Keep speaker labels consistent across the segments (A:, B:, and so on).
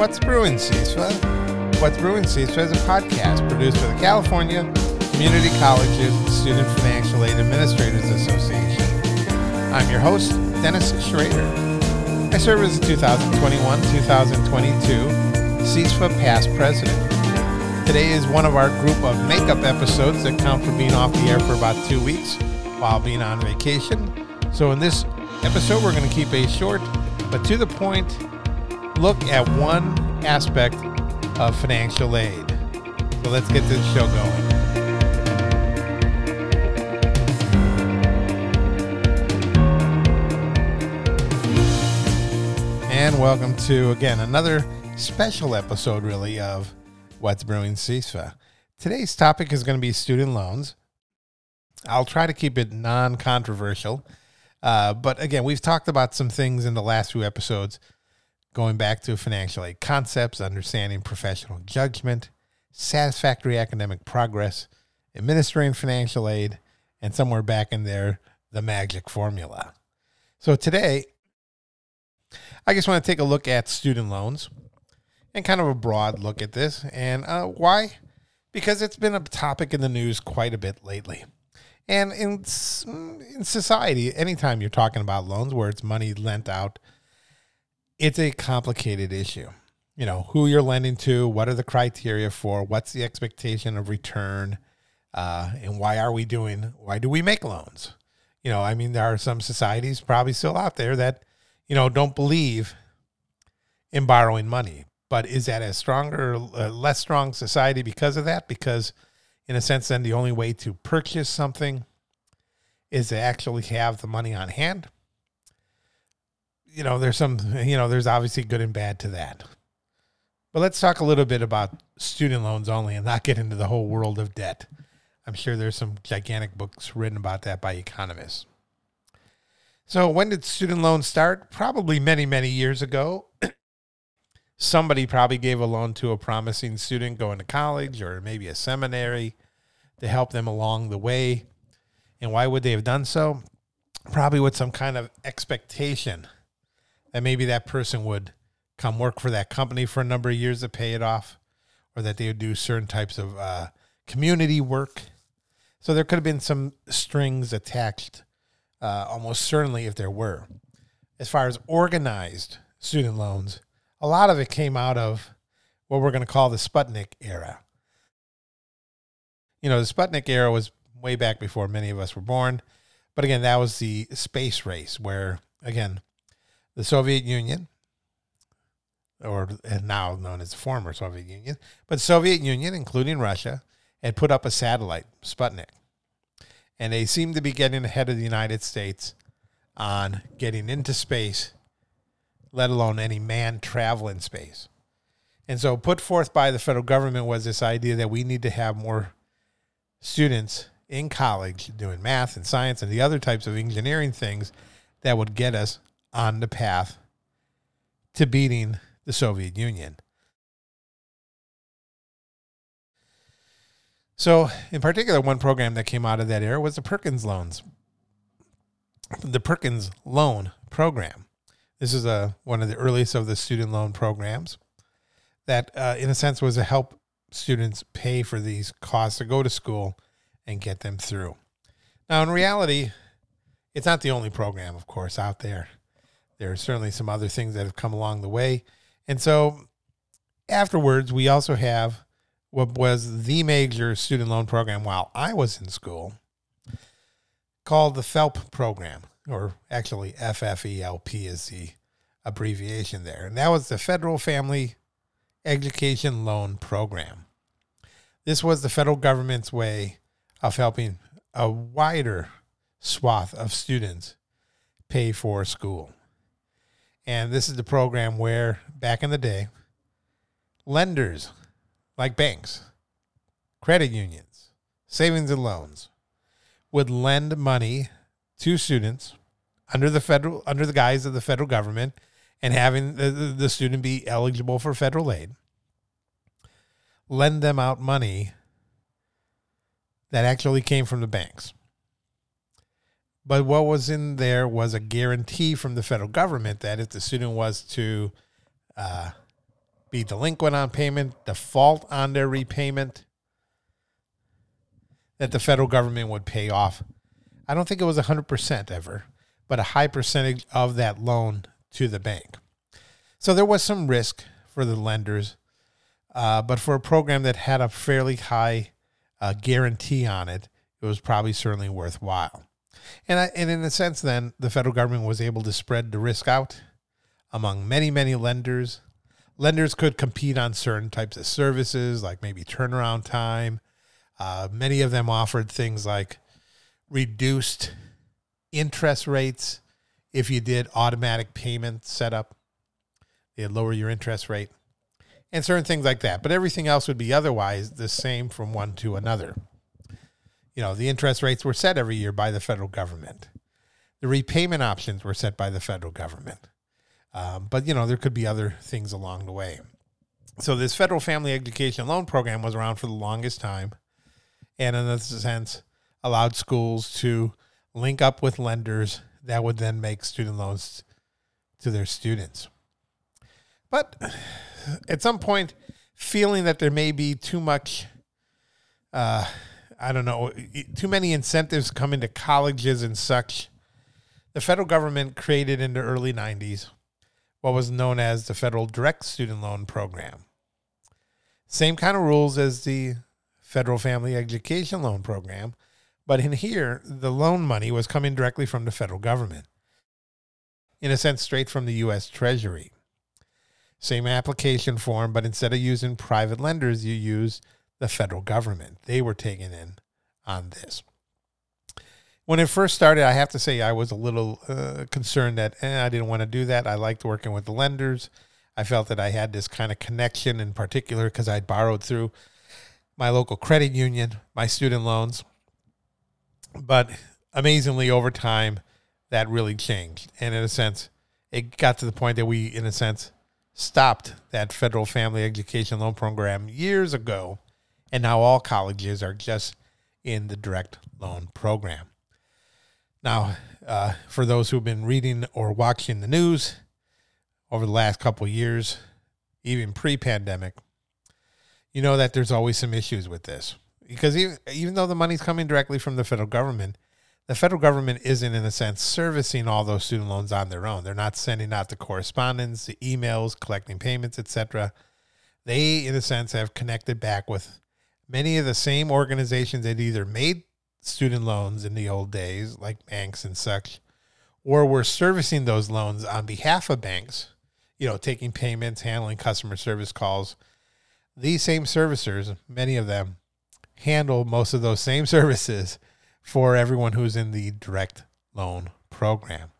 A: What's Brewing CISFA. What's Brewing CISFA is a podcast produced by the California Community Colleges Student Financial Aid Administrators Association. I'm your host, Dennis Schrader. I serve as the 2021-2022 CISFA past president. Today is one of our group of makeup episodes that count for being off the air for about two weeks while being on vacation. So in this episode, we're going to keep a short but to the point look at one aspect of financial aid. So let's get this show going. And welcome to again another special episode, really, of What's Brewing CISFA. Today's topic is going to be student loans. I'll try to keep it non controversial. Uh, but again, we've talked about some things in the last few episodes going back to financial aid concepts, understanding professional judgment, satisfactory academic progress, administering financial aid, and somewhere back in there, the magic formula. So today, I just want to take a look at student loans and kind of a broad look at this. And uh, why? Because it's been a topic in the news quite a bit lately. And in in society, anytime you're talking about loans where it's money lent out it's a complicated issue. You know, who you're lending to, what are the criteria for, what's the expectation of return, uh, and why are we doing, why do we make loans? You know, I mean, there are some societies probably still out there that, you know, don't believe in borrowing money. But is that a stronger, uh, less strong society because of that? Because, in a sense, then the only way to purchase something is to actually have the money on hand you know, there's some, you know, there's obviously good and bad to that. But let's talk a little bit about student loans only and not get into the whole world of debt. I'm sure there's some gigantic books written about that by economists. So, when did student loans start? Probably many, many years ago. Somebody probably gave a loan to a promising student going to college or maybe a seminary to help them along the way. And why would they have done so? Probably with some kind of expectation that maybe that person would come work for that company for a number of years to pay it off, or that they would do certain types of uh, community work. So there could have been some strings attached, uh, almost certainly if there were. As far as organized student loans, a lot of it came out of what we're going to call the Sputnik era. You know, the Sputnik era was way back before many of us were born. But again, that was the space race where, again, the Soviet Union, or now known as the former Soviet Union, but the Soviet Union, including Russia, had put up a satellite, Sputnik. And they seemed to be getting ahead of the United States on getting into space, let alone any man travel in space. And so, put forth by the federal government was this idea that we need to have more students in college doing math and science and the other types of engineering things that would get us on the path to beating the Soviet Union. So, in particular, one program that came out of that era was the Perkins loans. The Perkins loan program. This is a one of the earliest of the student loan programs that, uh, in a sense, was to help students pay for these costs to go to school and get them through. Now, in reality, it's not the only program, of course, out there. There are certainly some other things that have come along the way. And so afterwards, we also have what was the major student loan program while I was in school called the FELP program, or actually FFELP is the abbreviation there. And that was the Federal Family Education Loan Program. This was the federal government's way of helping a wider swath of students pay for school. And this is the program where back in the day, lenders like banks, credit unions, savings and loans would lend money to students under the federal under the guise of the federal government and having the, the student be eligible for federal aid lend them out money that actually came from the banks but what was in there was a guarantee from the federal government that if the student was to uh, be delinquent on payment, default on their repayment, that the federal government would pay off. I don't think it was 100% ever, but a high percentage of that loan to the bank. So there was some risk for the lenders, uh, but for a program that had a fairly high uh, guarantee on it, it was probably certainly worthwhile. And, I, and in a sense, then, the federal government was able to spread the risk out among many, many lenders. Lenders could compete on certain types of services, like maybe turnaround time. Uh, many of them offered things like reduced interest rates if you did automatic payment setup. They'd lower your interest rate and certain things like that. But everything else would be otherwise the same from one to another. You know, the interest rates were set every year by the federal government. The repayment options were set by the federal government. Um, but, you know, there could be other things along the way. So, this federal family education loan program was around for the longest time. And in a sense, allowed schools to link up with lenders that would then make student loans to their students. But at some point, feeling that there may be too much, uh, I don't know, too many incentives coming to colleges and such, the federal government created in the early 90s what was known as the Federal Direct Student Loan Program. Same kind of rules as the Federal Family Education Loan Program, but in here, the loan money was coming directly from the federal government. In a sense, straight from the U.S. Treasury. Same application form, but instead of using private lenders, you use the federal government. They were taking in on this. When it first started, I have to say I was a little uh, concerned that eh, I didn't want to do that. I liked working with the lenders. I felt that I had this kind of connection in particular because I'd borrowed through my local credit union, my student loans. But amazingly, over time, that really changed. And in a sense, it got to the point that we, in a sense, stopped that federal family education loan program years ago, and now all colleges are just in the direct loan program. Now, uh, for those who've been reading or watching the news over the last couple years, even pre-pandemic, you know that there's always some issues with this because even, even though the money's coming directly from the federal government, the federal government isn't, in a sense, servicing all those student loans on their own. They're not sending out the correspondence, the emails, collecting payments, etc. They, in a sense, have connected back with many of the same organizations that either made student loans in the old days, like banks and such, or were servicing those loans on behalf of banks, you know, taking payments, handling customer service calls. These same servicers, many of them, handle most of those same services for everyone who's in the direct loan program.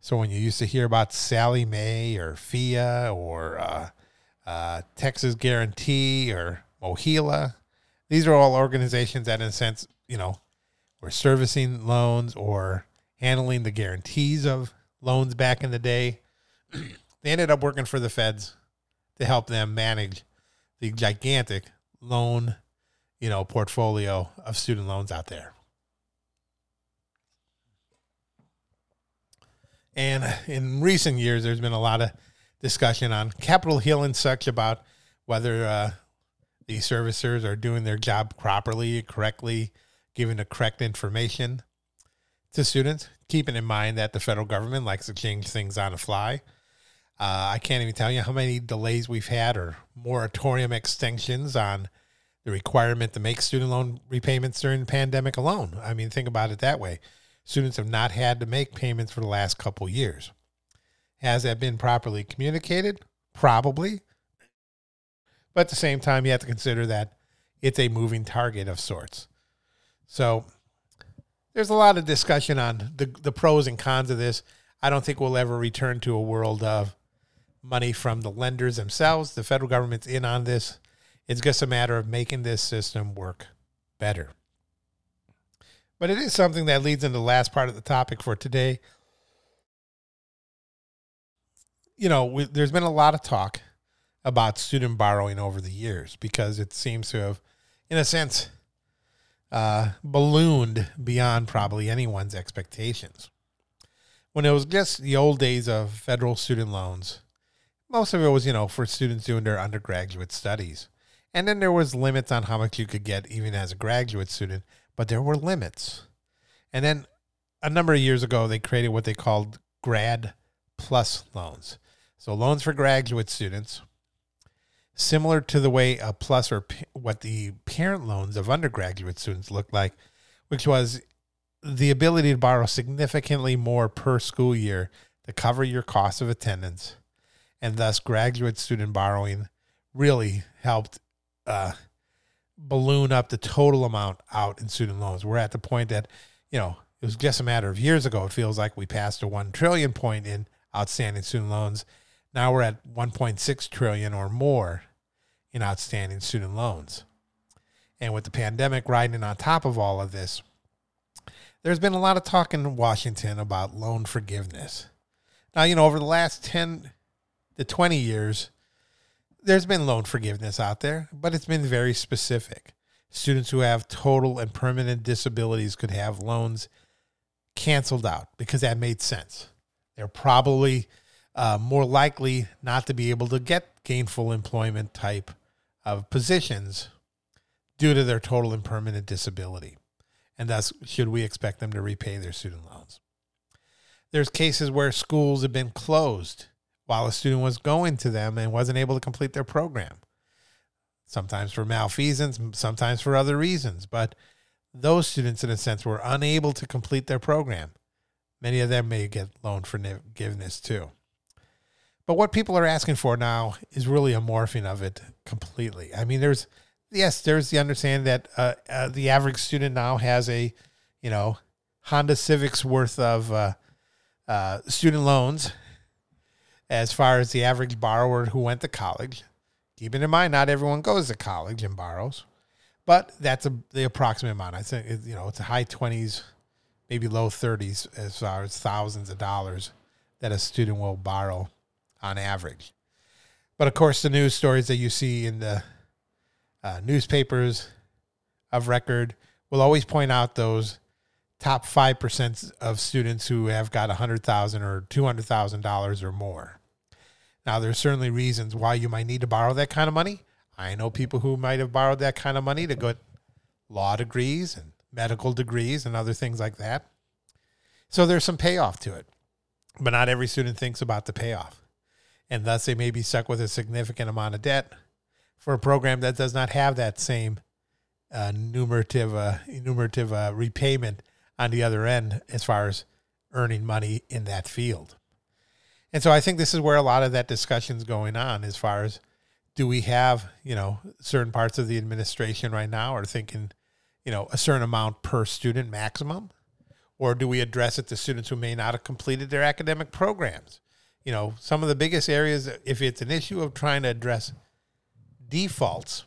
A: So when you used to hear about Sallie Mae or PHEAA or uh, uh, Texas Guarantee or MOHELA, these are all organizations that, in a sense, you know, were servicing loans or handling the guarantees of loans back in the day. they ended up working for the feds to help them manage the gigantic loan, you know, portfolio of student loans out there. And in recent years, there's been a lot of discussion on Capitol Hill and such about whether uh, the servicers are doing their job properly, correctly, giving the correct information to students, keeping in mind that the federal government likes to change things on the fly. Uh, I can't even tell you how many delays we've had or moratorium extensions on the requirement to make student loan repayments during the pandemic alone. I mean, think about it that way students have not had to make payments for the last couple years. Has that been properly communicated? Probably. But at the same time, you have to consider that it's a moving target of sorts. So there's a lot of discussion on the, the pros and cons of this. I don't think we'll ever return to a world of money from the lenders themselves. The federal government's in on this. It's just a matter of making this system work better. But it is something that leads into the last part of the topic for today. You know, we, there's been a lot of talk about student borrowing over the years because it seems to have, in a sense, uh, ballooned beyond probably anyone's expectations. When it was just the old days of federal student loans, most of it was, you know, for students doing their undergraduate studies. And then there was limits on how much you could get even as a graduate student, but there were limits. And then a number of years ago, they created what they called grad plus loans. So loans for graduate students, similar to the way a plus or p- what the parent loans of undergraduate students look like, which was the ability to borrow significantly more per school year to cover your cost of attendance. And thus, graduate student borrowing really helped uh, balloon up the total amount out in student loans. We're at the point that, you know, it was just a matter of years ago. It feels like we passed a 1 trillion point in outstanding student loans. Now we're at 1.6 trillion or more in outstanding student loans. And with the pandemic riding on top of all of this, there's been a lot of talk in Washington about loan forgiveness. Now, you know, over the last 10 to 20 years, there's been loan forgiveness out there, but it's been very specific. Students who have total and permanent disabilities could have loans canceled out because that made sense. They're probably uh, more likely not to be able to get gainful employment type of positions due to their total and permanent disability. And thus, should we expect them to repay their student loans? There's cases where schools have been closed while a student was going to them and wasn't able to complete their program. Sometimes for malfeasance, sometimes for other reasons. But those students, in a sense, were unable to complete their program. Many of them may get loan forgiveness too. But what people are asking for now is really a morphing of it completely. I mean, there's yes, there's the understanding that uh, uh, the average student now has a, you know, Honda Civic's worth of uh, uh student loans as far as the average borrower who went to college. Keeping in mind, not everyone goes to college and borrows, but that's a, the approximate amount. I think it, you know it's a high twenties, maybe low thirties as far as thousands of dollars that a student will borrow on average. But of course, the news stories that you see in the uh, newspapers of record will always point out those top 5% of students who have got 100,000 or $200,000 or more. Now, there's certainly reasons why you might need to borrow that kind of money. I know people who might have borrowed that kind of money to get law degrees and medical degrees and other things like that. So there's some payoff to it. But not every student thinks about the payoff. And thus they may be stuck with a significant amount of debt for a program that does not have that same uh, numerative uh, uh, repayment on the other end as far as earning money in that field. And so I think this is where a lot of that discussion is going on as far as do we have, you know, certain parts of the administration right now are thinking, you know, a certain amount per student maximum? Or do we address it to students who may not have completed their academic programs? You know, some of the biggest areas, if it's an issue of trying to address defaults,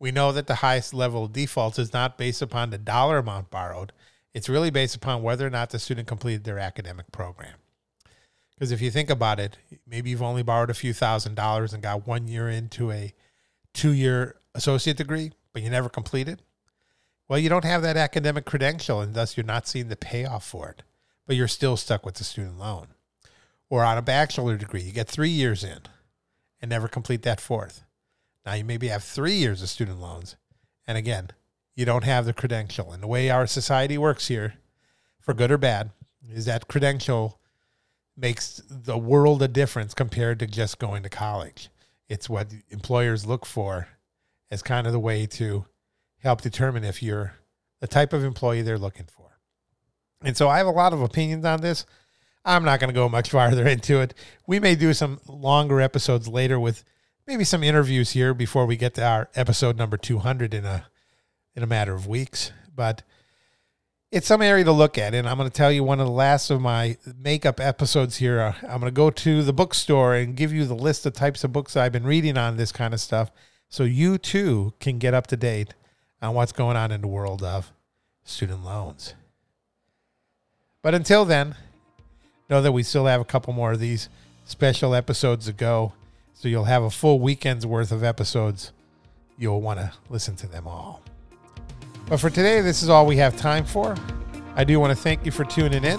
A: we know that the highest level of defaults is not based upon the dollar amount borrowed. It's really based upon whether or not the student completed their academic program. Because if you think about it, maybe you've only borrowed a few thousand dollars and got one year into a two year associate degree, but you never completed. Well, you don't have that academic credential, and thus you're not seeing the payoff for it, but you're still stuck with the student loan. Or on a bachelor degree, you get three years in and never complete that fourth. Now you maybe have three years of student loans. And again, you don't have the credential. And the way our society works here, for good or bad, is that credential makes the world a difference compared to just going to college. It's what employers look for as kind of the way to help determine if you're the type of employee they're looking for. And so I have a lot of opinions on this. I'm not going to go much farther into it. We may do some longer episodes later with maybe some interviews here before we get to our episode number 200 in a in a matter of weeks. But it's some area to look at, and I'm going to tell you one of the last of my makeup episodes here. Uh, I'm going to go to the bookstore and give you the list of types of books I've been reading on this kind of stuff, so you too can get up to date on what's going on in the world of student loans. But until then, know that we still have a couple more of these special episodes to go. So you'll have a full weekend's worth of episodes. You'll want to listen to them all. But for today, this is all we have time for. I do want to thank you for tuning in.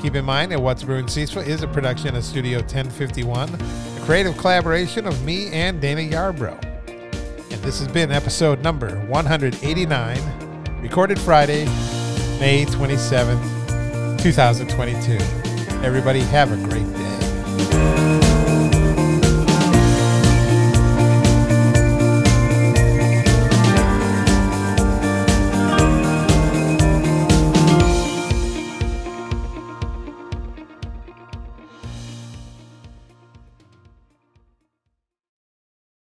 A: Keep in mind that What's Brewing CISFA is a production of Studio 1051 a creative collaboration of me and Dana Yarbrough. And this has been episode number 189, recorded Friday, May 27th, 2022. Everybody have a great day.